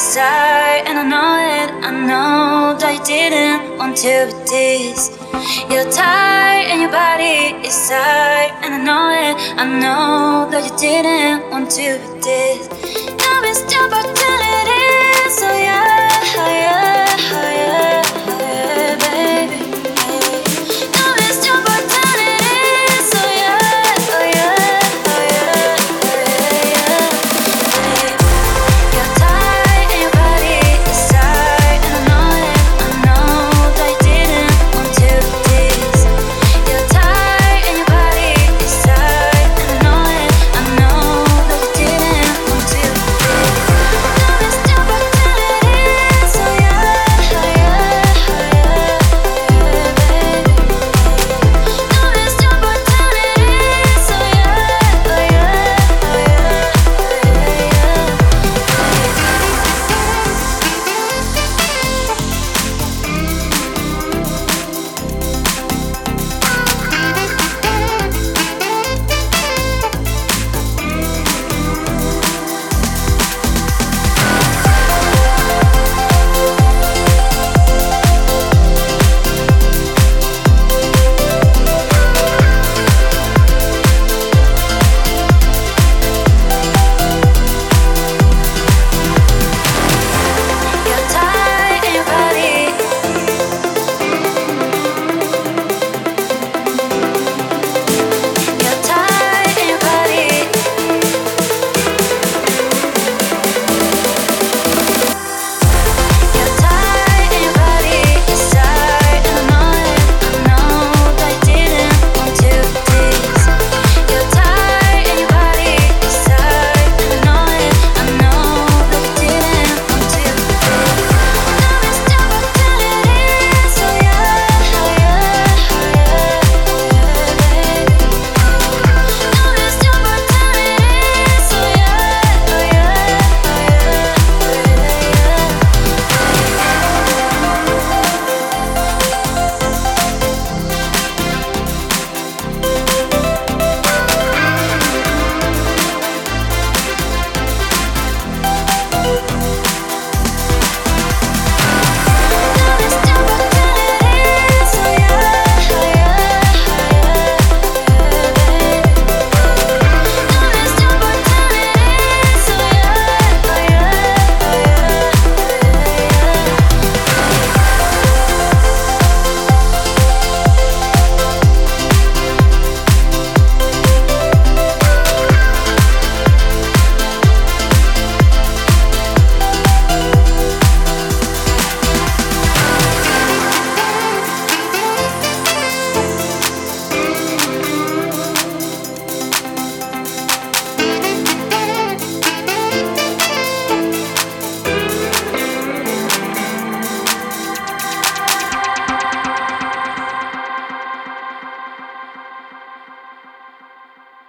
and I know it. I know that you didn't want to be this. You're tired, and your body is tired, and I know it. I know that you didn't want to be this. Now it's time for